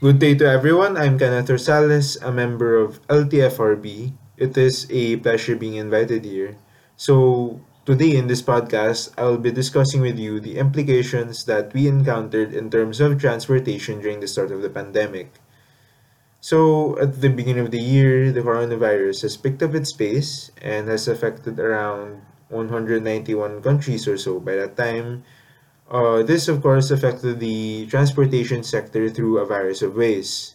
Good day to everyone. I'm Kenneth Rosales, a member of LTFRB. It is a pleasure being invited here. So, today in this podcast, I will be discussing with you the implications that we encountered in terms of transportation during the start of the pandemic. So, at the beginning of the year, the coronavirus has picked up its pace and has affected around 191 countries or so. By that time, uh, this, of course, affected the transportation sector through a various of ways.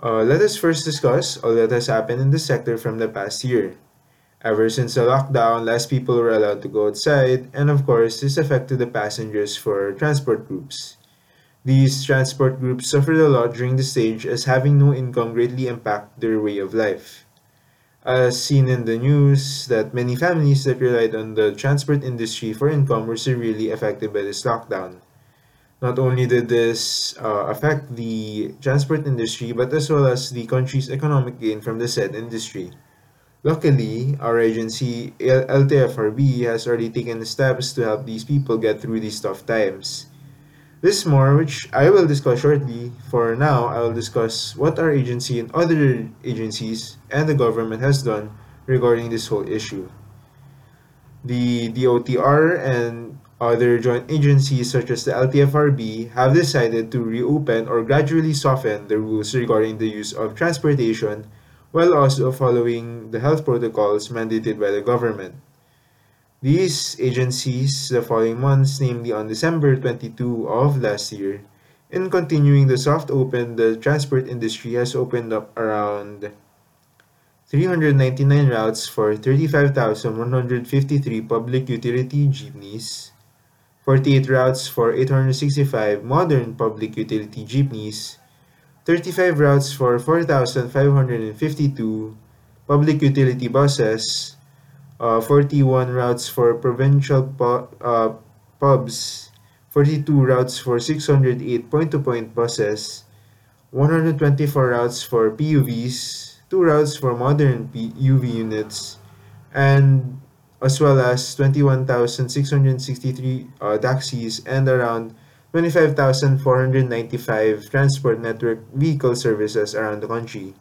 Uh, let us first discuss all that has happened in the sector from the past year. Ever since the lockdown, less people were allowed to go outside, and of course, this affected the passengers for transport groups. These transport groups suffered a lot during the stage as having no income greatly impacted their way of life. As seen in the news, that many families that relied on the transport industry for income were severely affected by this lockdown. Not only did this uh, affect the transport industry, but as well as the country's economic gain from the said industry. Luckily, our agency, LTFRB, has already taken steps to help these people get through these tough times. This more, which I will discuss shortly. For now, I will discuss what our agency and other agencies and the government has done regarding this whole issue. The DOTR and other joint agencies such as the LTFRB have decided to reopen or gradually soften the rules regarding the use of transportation while also following the health protocols mandated by the government. These agencies the following months, namely on December 22 of last year, in continuing the soft open, the transport industry has opened up around 399 routes for 35,153 public utility jeepneys, 48 routes for 865 modern public utility jeepneys, 35 routes for 4,552 public utility buses, uh, 41 routes for provincial pu- uh, pubs, 42 routes for 608 point-to-point buses, 124 routes for PUVs, 2 routes for modern UV units, and as well as 21,663 uh, taxis and around 25,495 transport network vehicle services around the country.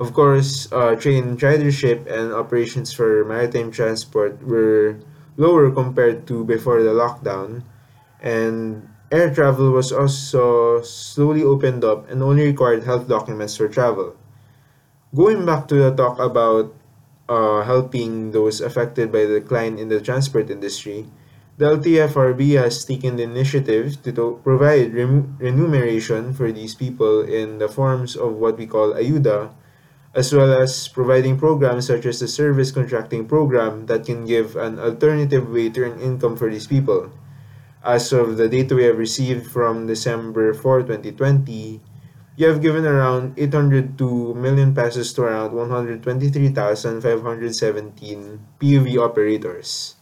Of course, uh, train ridership and operations for maritime transport were lower compared to before the lockdown, and air travel was also slowly opened up and only required health documents for travel. Going back to the talk about uh, helping those affected by the decline in the transport industry, the LTFRB has taken the initiative to, to provide remuneration for these people in the forms of what we call ayuda, as well as providing programs such as the service contracting program that can give an alternative way to earn income for these people. As of the data we have received from December 4, 2020, you have given around 802 million pesos to around 123,517 PUV operators.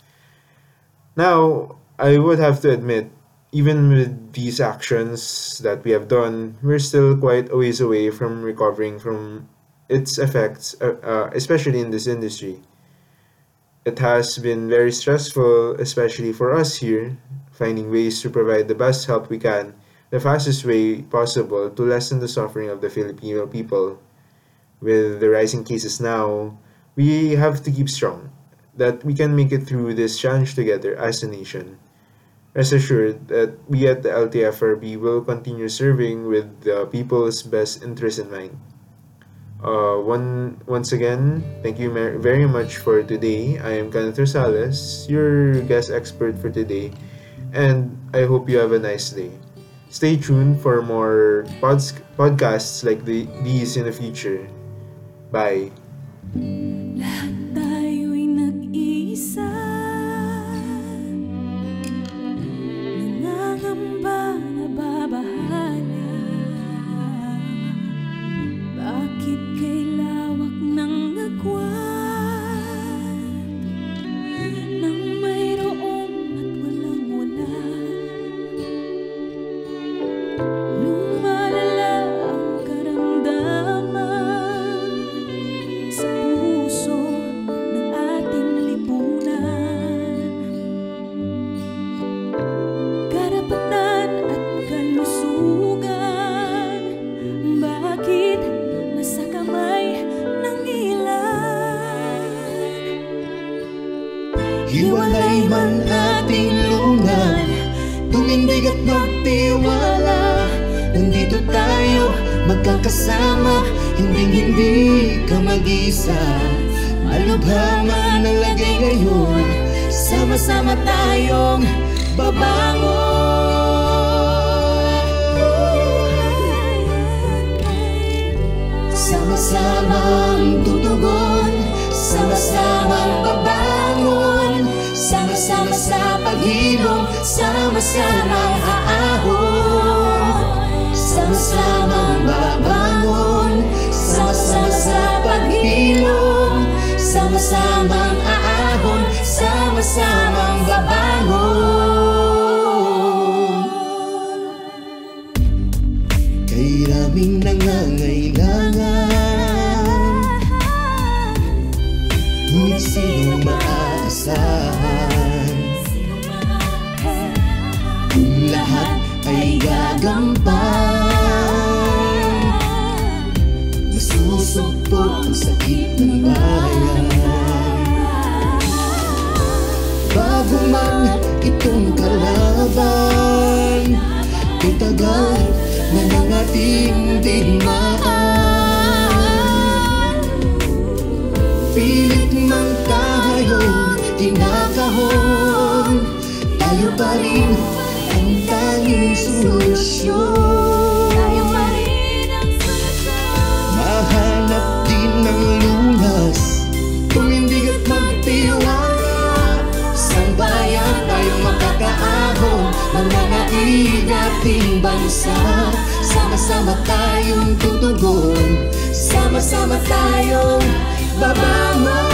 Now, I would have to admit, even with these actions that we have done, we're still quite a ways away from recovering from its effects, uh, uh, especially in this industry. It has been very stressful, especially for us here, finding ways to provide the best help we can, the fastest way possible to lessen the suffering of the Filipino people. With the rising cases now, we have to keep strong, that we can make it through this challenge together as a nation. Rest assured that we at the LTFRB will continue serving with the people's best interest in mind. Uh, one once again, thank you very much for today. I am Kenneth Rosales, your guest expert for today, and I hope you have a nice day. Stay tuned for more pods- podcasts like the, these in the future. Bye. Hiwalay man ating lunan Tumindig at magtiwala. Nandito tayo magkakasama. Hindi hindi ka mag-isa. Malubha man ang ngayon. Sama-sama tayong babangon Sama-samang tutugon sa paghilom Sama-samang aahon. Sama-samang babangon. Sama-sama sa paghilom Sama-samang aahon. Sama-samang babangon. Kay raming nangangailangan Itagal na ng ating digmaan Pilit man tayong kinakahon. Tayo pa rin ang tanging solusyon ating bansa. Sama-sama tayong tutugon. Sama-sama tayong babangon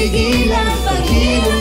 Piggy, la